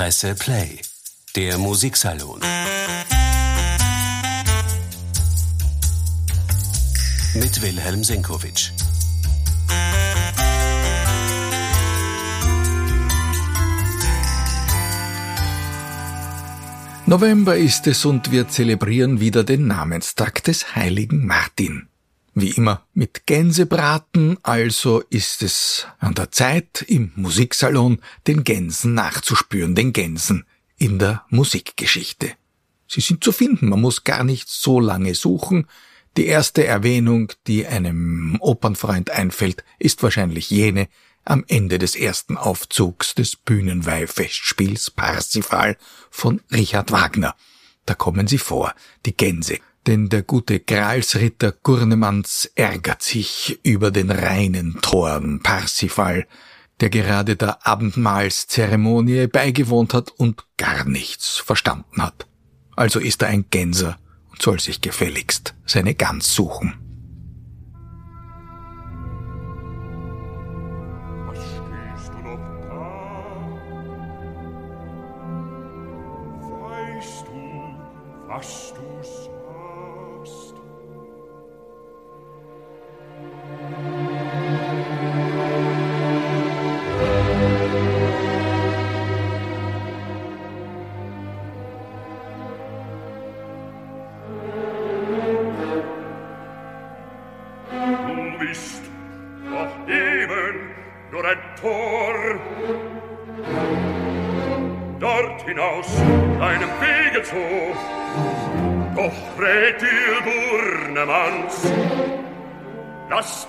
Presse Play, der Musiksalon. Mit Wilhelm Senkowitsch. November ist es und wir zelebrieren wieder den Namenstag des heiligen Martin. Wie immer mit Gänsebraten, also ist es an der Zeit, im Musiksalon den Gänsen nachzuspüren, den Gänsen in der Musikgeschichte. Sie sind zu finden, man muss gar nicht so lange suchen. Die erste Erwähnung, die einem Opernfreund einfällt, ist wahrscheinlich jene am Ende des ersten Aufzugs des Bühnenweihfestspiels Parsifal von Richard Wagner. Da kommen sie vor, die Gänse, denn der gute Gralsritter Gurnemanz ärgert sich über den reinen Toren Parsifal, der gerade der Abendmahlszeremonie beigewohnt hat und gar nichts verstanden hat. Also ist er ein Gänser und soll sich gefälligst seine Gans suchen.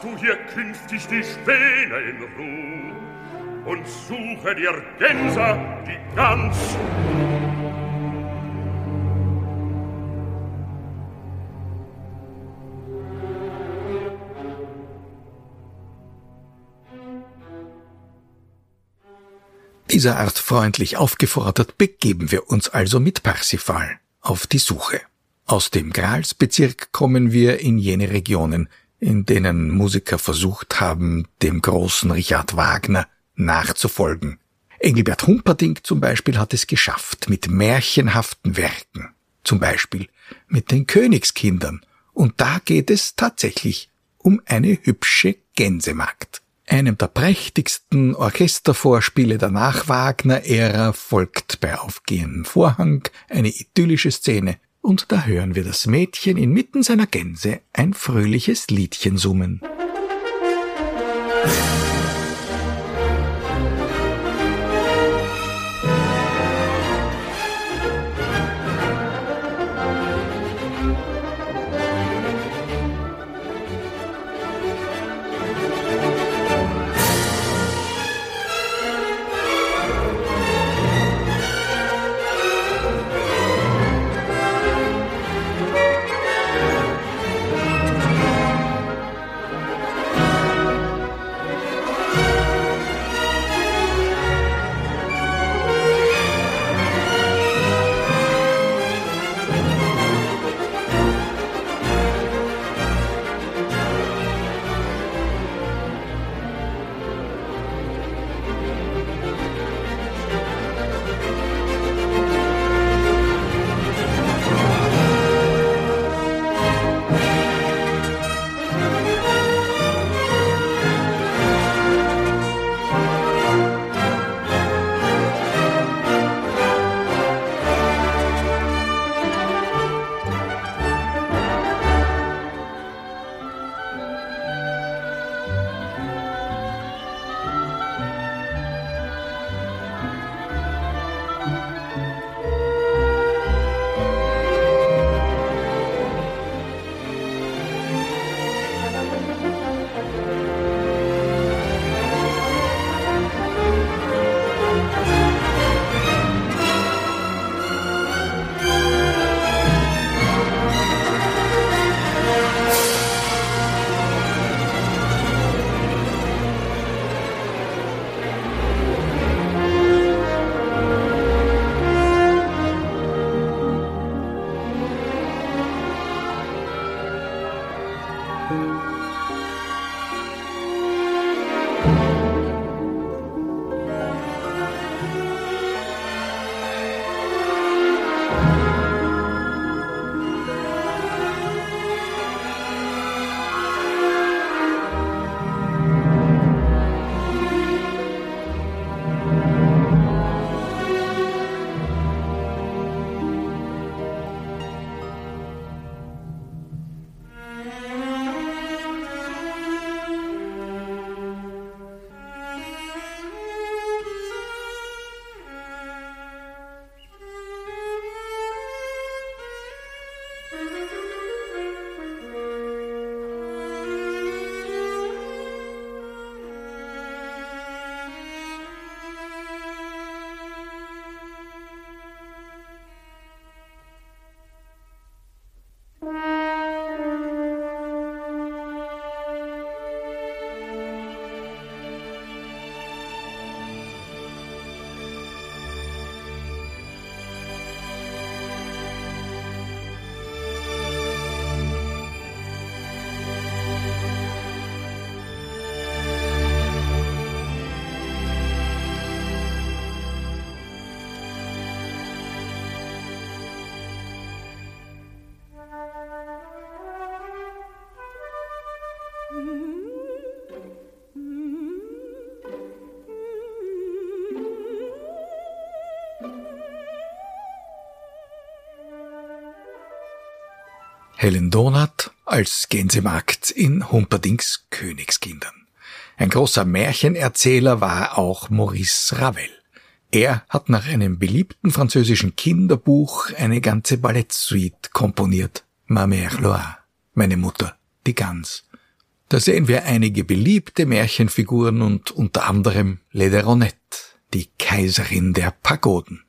Du hier künftig die Späne in Ruh und suche dir Gänser die Gans. Dieser Art freundlich aufgefordert begeben wir uns also mit Parsifal auf die Suche. Aus dem Gralsbezirk kommen wir in jene Regionen, in denen Musiker versucht haben, dem großen Richard Wagner nachzufolgen. Engelbert Humperdinck zum Beispiel hat es geschafft mit märchenhaften Werken, zum Beispiel mit den Königskindern. Und da geht es tatsächlich um eine hübsche Gänsemagd. Einem der prächtigsten Orchestervorspiele der Nach-Wagner-Ära folgt bei aufgehendem Vorhang eine idyllische Szene und da hören wir das Mädchen inmitten seiner Gänse ein fröhliches Liedchen summen. Helen Donat als Gänsemarkt in Humperdings Königskindern. Ein großer Märchenerzähler war auch Maurice Ravel. Er hat nach einem beliebten französischen Kinderbuch eine ganze Ballettsuite komponiert. Ma mère Loire, meine Mutter, die Gans. Da sehen wir einige beliebte Märchenfiguren und unter anderem Lederonette, die Kaiserin der Pagoden.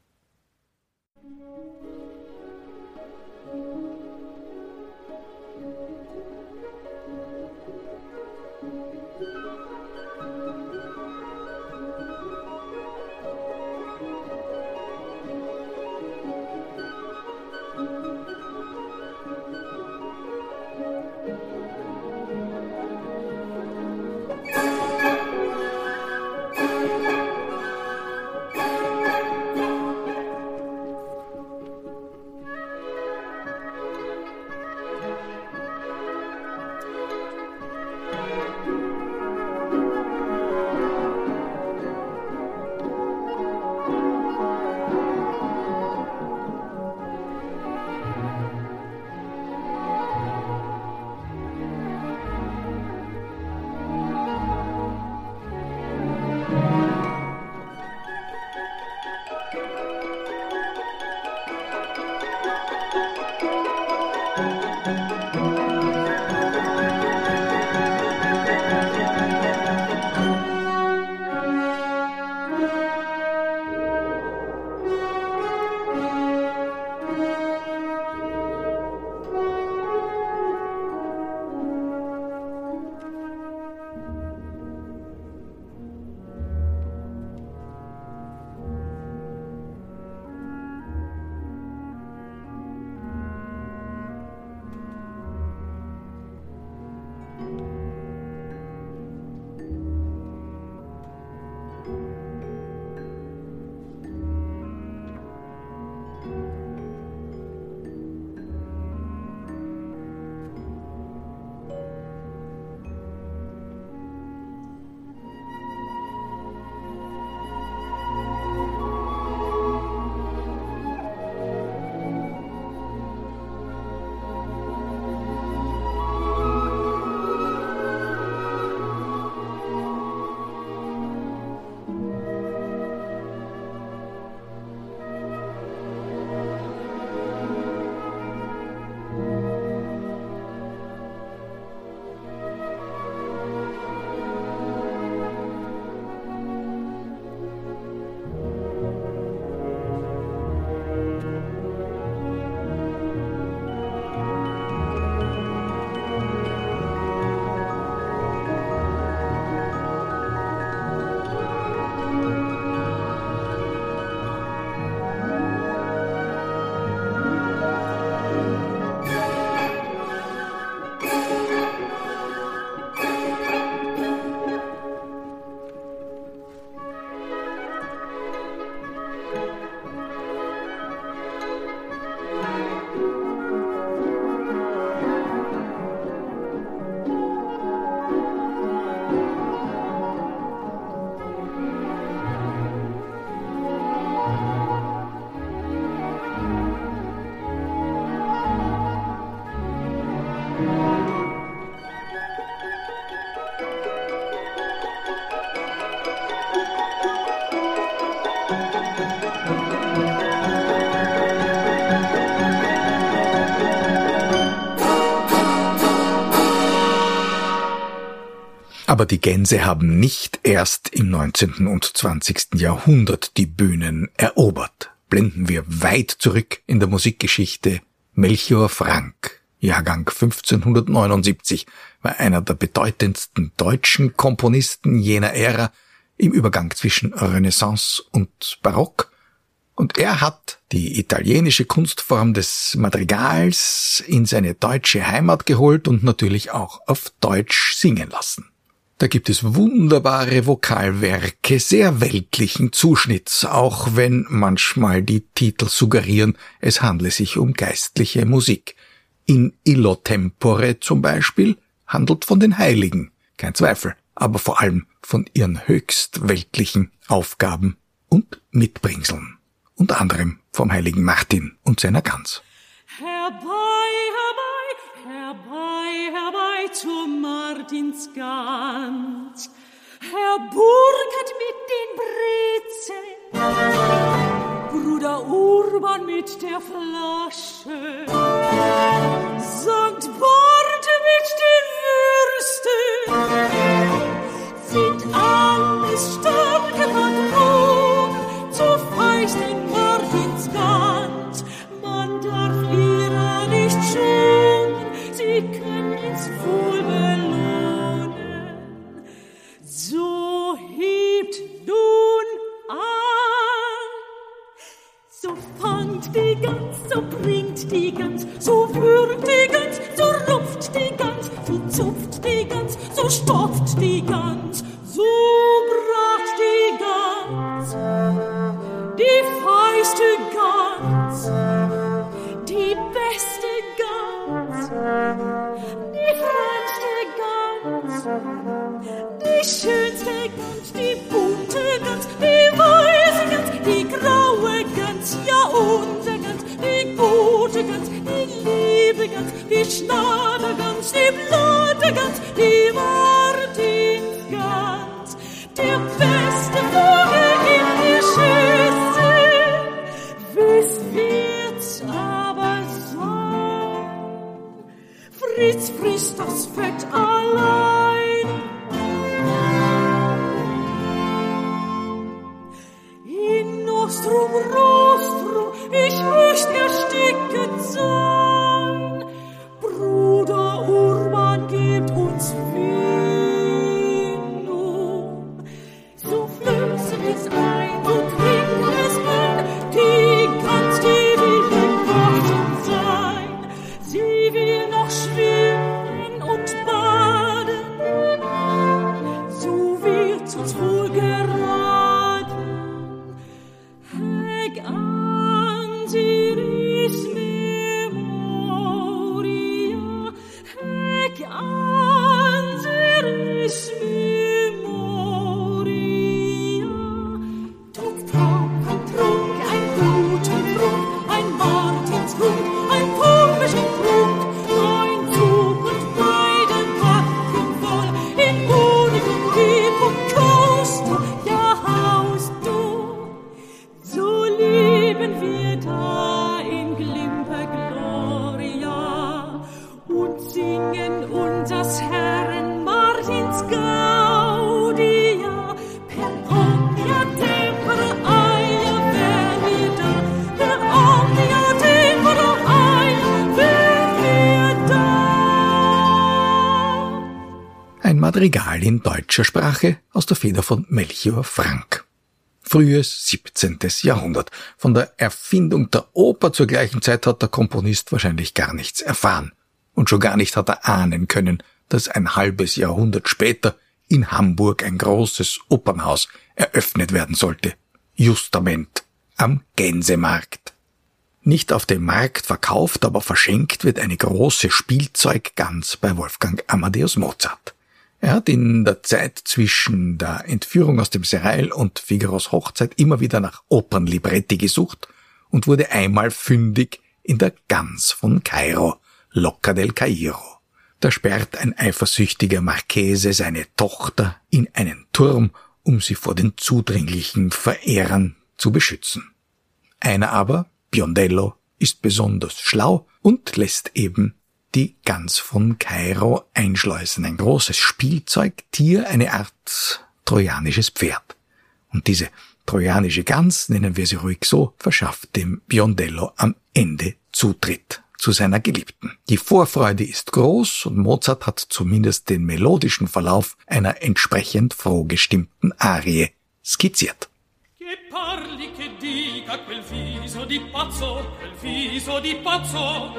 Aber die Gänse haben nicht erst im 19. und 20. Jahrhundert die Bühnen erobert. Blenden wir weit zurück in der Musikgeschichte. Melchior Frank, Jahrgang 1579, war einer der bedeutendsten deutschen Komponisten jener Ära im Übergang zwischen Renaissance und Barock. Und er hat die italienische Kunstform des Madrigals in seine deutsche Heimat geholt und natürlich auch auf Deutsch singen lassen. Da gibt es wunderbare Vokalwerke sehr weltlichen Zuschnitts, auch wenn manchmal die Titel suggerieren, es handle sich um geistliche Musik. In Illo Tempore zum Beispiel handelt von den Heiligen, kein Zweifel, aber vor allem von ihren höchst weltlichen Aufgaben und Mitbringseln, unter anderem vom heiligen Martin und seiner Gans. Herbei, zu Martins Gans. Herr Burkhard mit den Brezeln, Bruder Urban mit der Flasche, Sankt Bart die schönste Gans, die bunte Gans, die weiße Gans, die graue Gans, ja unsere Gans, die gute Gans, die liebe Gans, die Schnadergans, Madrigal in deutscher Sprache aus der Feder von Melchior Frank. Frühes 17. Jahrhundert. Von der Erfindung der Oper zur gleichen Zeit hat der Komponist wahrscheinlich gar nichts erfahren. Und schon gar nicht hat er ahnen können, dass ein halbes Jahrhundert später in Hamburg ein großes Opernhaus eröffnet werden sollte. Justament am Gänsemarkt. Nicht auf dem Markt verkauft, aber verschenkt wird eine große Spielzeuggans bei Wolfgang Amadeus Mozart. Er hat in der Zeit zwischen der Entführung aus dem Serail und Figaros Hochzeit immer wieder nach Opernlibretti gesucht und wurde einmal fündig in der Gans von Kairo, Locca del Cairo. Da sperrt ein eifersüchtiger Marchese seine Tochter in einen Turm, um sie vor den zudringlichen Verehrern zu beschützen. Einer aber, Biondello, ist besonders schlau und lässt eben die Gans von Kairo einschleusen. Ein großes Spielzeugtier, eine Art trojanisches Pferd. Und diese trojanische Gans, nennen wir sie ruhig so, verschafft dem Biondello am Ende Zutritt zu seiner Geliebten. Die Vorfreude ist groß und Mozart hat zumindest den melodischen Verlauf einer entsprechend froh gestimmten Arie skizziert. Che parli, che dica quel viso di pazzo, quel viso di pazzo.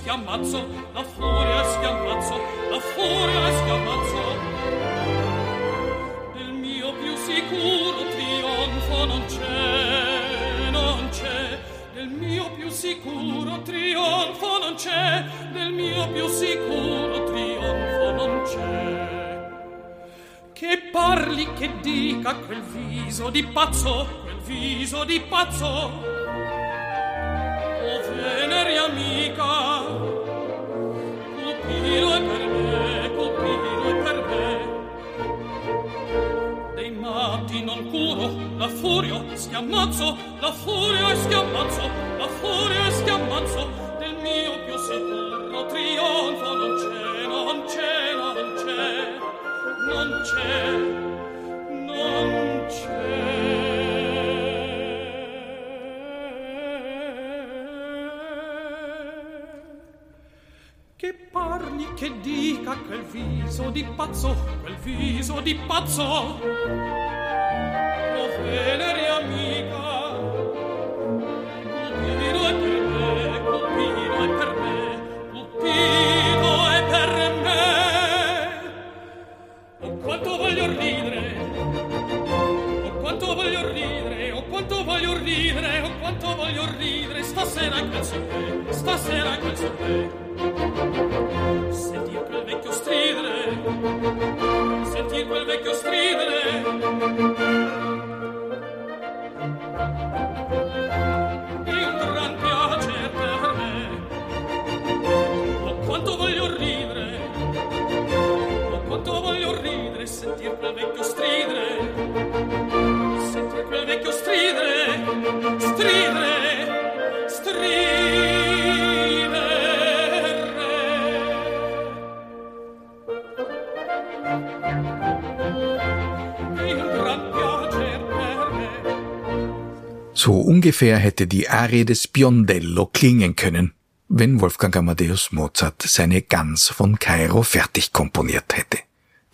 Schiamazzo, la furia schiamazzo, la furia schiamazzo. Del mio più sicuro trionfo non c'è, non c'è. Del mio più sicuro trionfo non c'è. Del mio più sicuro trionfo non c'è. Che parli, che dica quel viso di pazzo, quel viso di pazzo. O Venere amica, Cupido è per me, Cupido è per me. Dei matti non curo, la furia schiamazzo, la furia schiamazzo, la furia schiamazzo, del mio più sicuro trionfo non c'è, Che dica quel viso di pazzo, quel viso di pazzo. stasera in calzo a te, stasera in a te. Sentir quel vecchio stridere, sentir quel vecchio stridere. quanto voglio ridere, oh quanto voglio ridere, sentir quel vecchio stridere. So ungefähr hätte die Arie des Biondello klingen können, wenn Wolfgang Amadeus Mozart seine Gans von Kairo fertig komponiert hätte.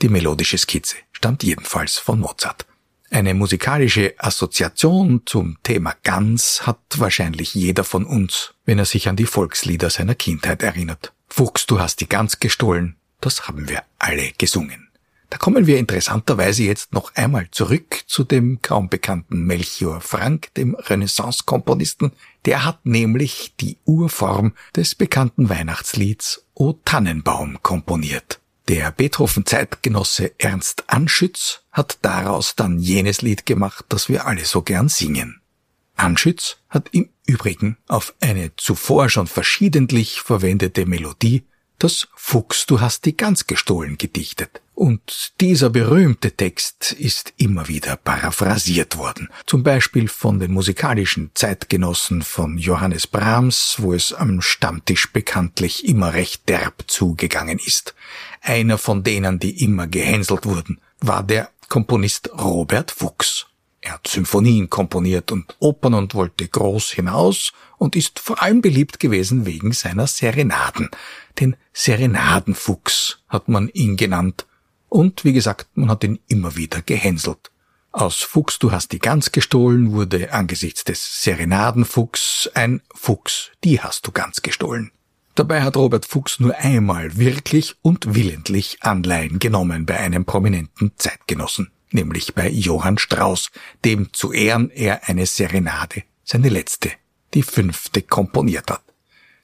Die melodische Skizze stammt jedenfalls von Mozart. Eine musikalische Assoziation zum Thema Gans hat wahrscheinlich jeder von uns, wenn er sich an die Volkslieder seiner Kindheit erinnert. Fuchs, du hast die Gans gestohlen, das haben wir alle gesungen. Da kommen wir interessanterweise jetzt noch einmal zurück zu dem kaum bekannten Melchior Frank, dem Renaissance-Komponisten. Der hat nämlich die Urform des bekannten Weihnachtslieds O Tannenbaum komponiert. Der Beethoven-Zeitgenosse Ernst Anschütz hat daraus dann jenes Lied gemacht, das wir alle so gern singen. Anschütz hat im Übrigen auf eine zuvor schon verschiedentlich verwendete Melodie das Fuchs, du hast die Gans gestohlen gedichtet. Und dieser berühmte Text ist immer wieder paraphrasiert worden. Zum Beispiel von den musikalischen Zeitgenossen von Johannes Brahms, wo es am Stammtisch bekanntlich immer recht derb zugegangen ist. Einer von denen, die immer gehänselt wurden, war der Komponist Robert Fuchs. Er hat Symphonien komponiert und Opern und wollte groß hinaus und ist vor allem beliebt gewesen wegen seiner Serenaden. Den Serenadenfuchs hat man ihn genannt. Und wie gesagt, man hat ihn immer wieder gehänselt. Aus Fuchs, du hast die Gans gestohlen, wurde angesichts des Serenadenfuchs ein Fuchs, die hast du ganz gestohlen. Dabei hat Robert Fuchs nur einmal wirklich und willentlich Anleihen genommen bei einem prominenten Zeitgenossen, nämlich bei Johann Strauss, dem zu Ehren er eine Serenade, seine letzte, die fünfte komponiert hat.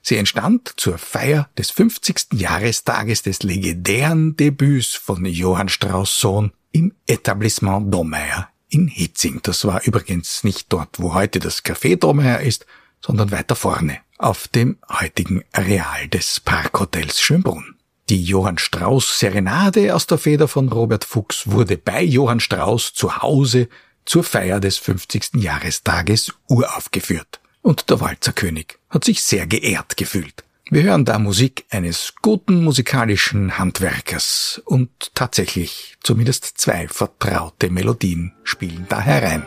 Sie entstand zur Feier des 50. Jahrestages des legendären Debüts von Johann Strauss Sohn im Etablissement Domeyer in Hitzing. Das war übrigens nicht dort, wo heute das Café Domeyer ist, sondern weiter vorne, auf dem heutigen Areal des Parkhotels Schönbrunn. Die Johann Strauss Serenade aus der Feder von Robert Fuchs wurde bei Johann Strauss zu Hause zur Feier des 50. Jahrestages uraufgeführt und der Walzerkönig hat sich sehr geehrt gefühlt. Wir hören da Musik eines guten musikalischen Handwerkers und tatsächlich zumindest zwei vertraute Melodien spielen da herein.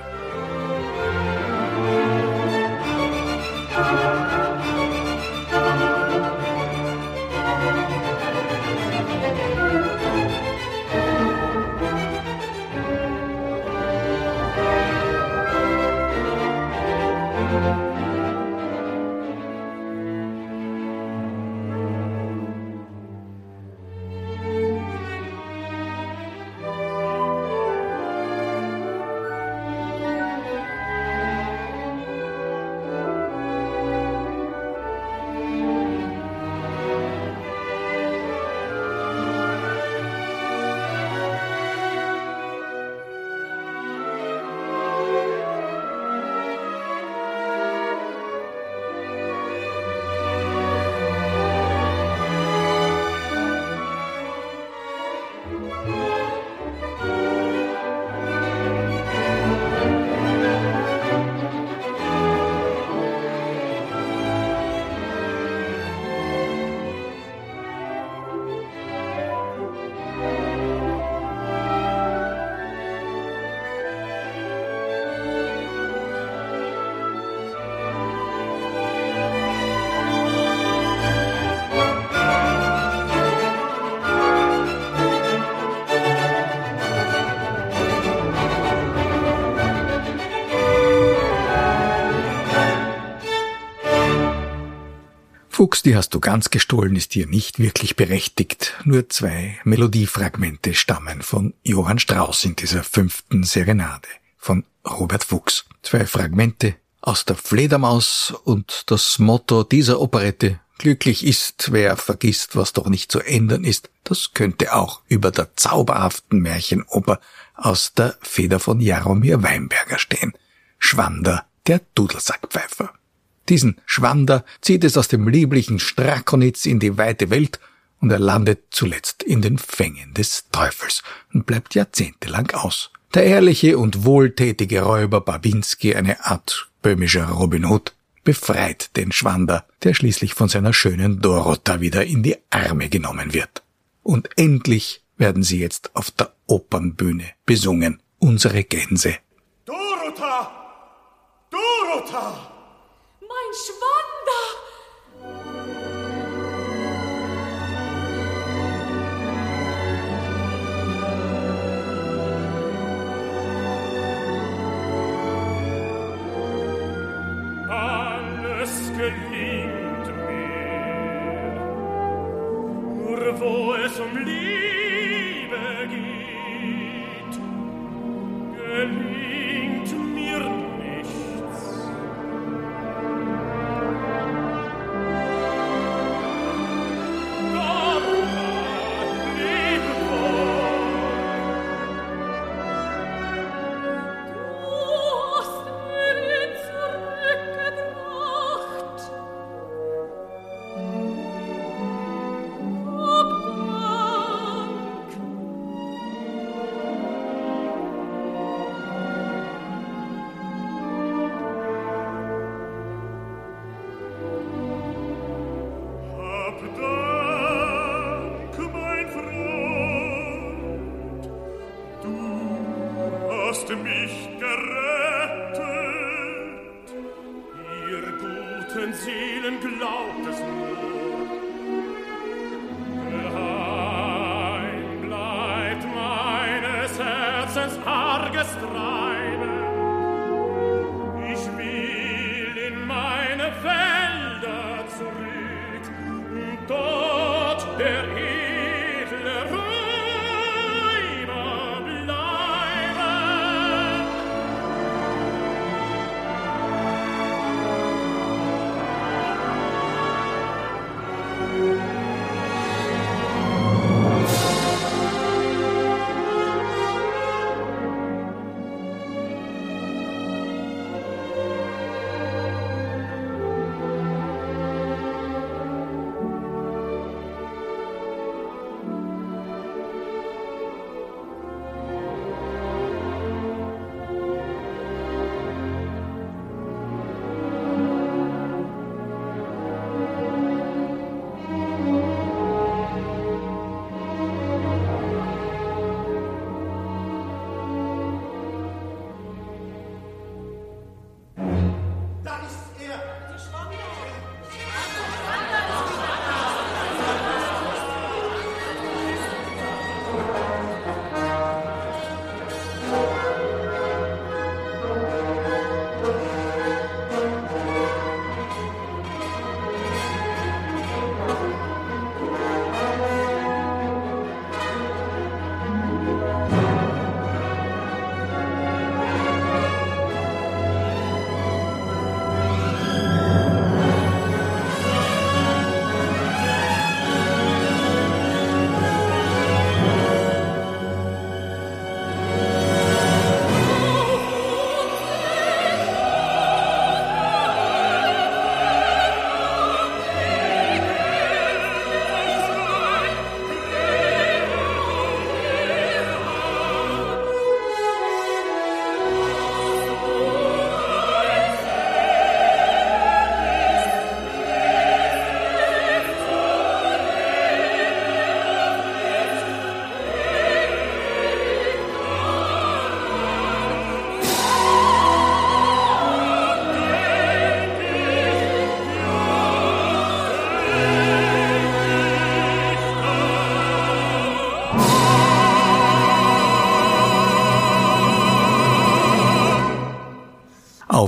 Die hast du ganz gestohlen, ist hier nicht wirklich berechtigt. Nur zwei Melodiefragmente stammen von Johann Strauss in dieser fünften Serenade von Robert Fuchs. Zwei Fragmente aus der Fledermaus und das Motto dieser Operette Glücklich ist, wer vergisst, was doch nicht zu ändern ist, das könnte auch über der zauberhaften Märchenoper aus der Feder von Jaromir Weinberger stehen. Schwander, der Dudelsackpfeifer. Diesen Schwander zieht es aus dem lieblichen Strakonitz in die weite Welt und er landet zuletzt in den Fängen des Teufels und bleibt jahrzehntelang aus. Der ehrliche und wohltätige Räuber Babinski, eine Art böhmischer Robin Hood, befreit den Schwander, der schließlich von seiner schönen Dorota wieder in die Arme genommen wird. Und endlich werden sie jetzt auf der Opernbühne besungen, unsere Gänse. Dorota! Dorota!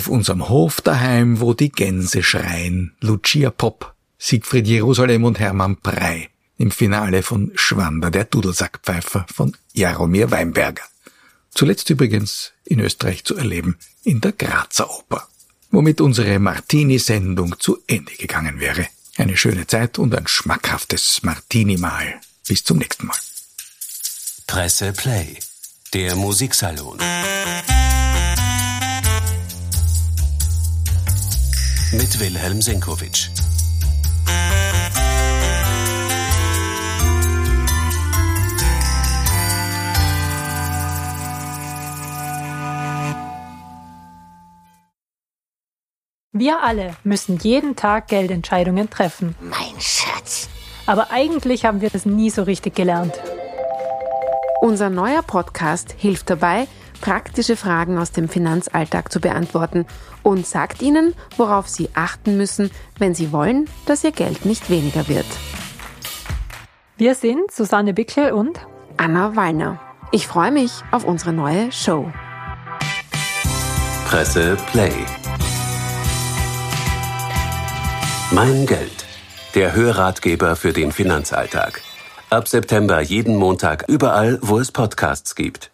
Auf unserem Hof daheim, wo die Gänse schreien, Lucia Pop Siegfried Jerusalem und Hermann Prey im Finale von Schwander, der Dudelsackpfeifer von Jaromir Weinberger. Zuletzt übrigens in Österreich zu erleben in der Grazer Oper. Womit unsere Martini-Sendung zu Ende gegangen wäre. Eine schöne Zeit und ein schmackhaftes Martini-Mahl. Bis zum nächsten Mal. Presse Play, der Musiksalon. Mit Wilhelm Senkowitsch. Wir alle müssen jeden Tag Geldentscheidungen treffen. Mein Schatz. Aber eigentlich haben wir das nie so richtig gelernt. Unser neuer Podcast hilft dabei, praktische Fragen aus dem Finanzalltag zu beantworten und sagt Ihnen, worauf Sie achten müssen, wenn Sie wollen, dass Ihr Geld nicht weniger wird. Wir sind Susanne Bickel und Anna Wallner. Ich freue mich auf unsere neue Show. Presse Play. Mein Geld. Der Hörratgeber für den Finanzalltag. Ab September jeden Montag überall, wo es Podcasts gibt.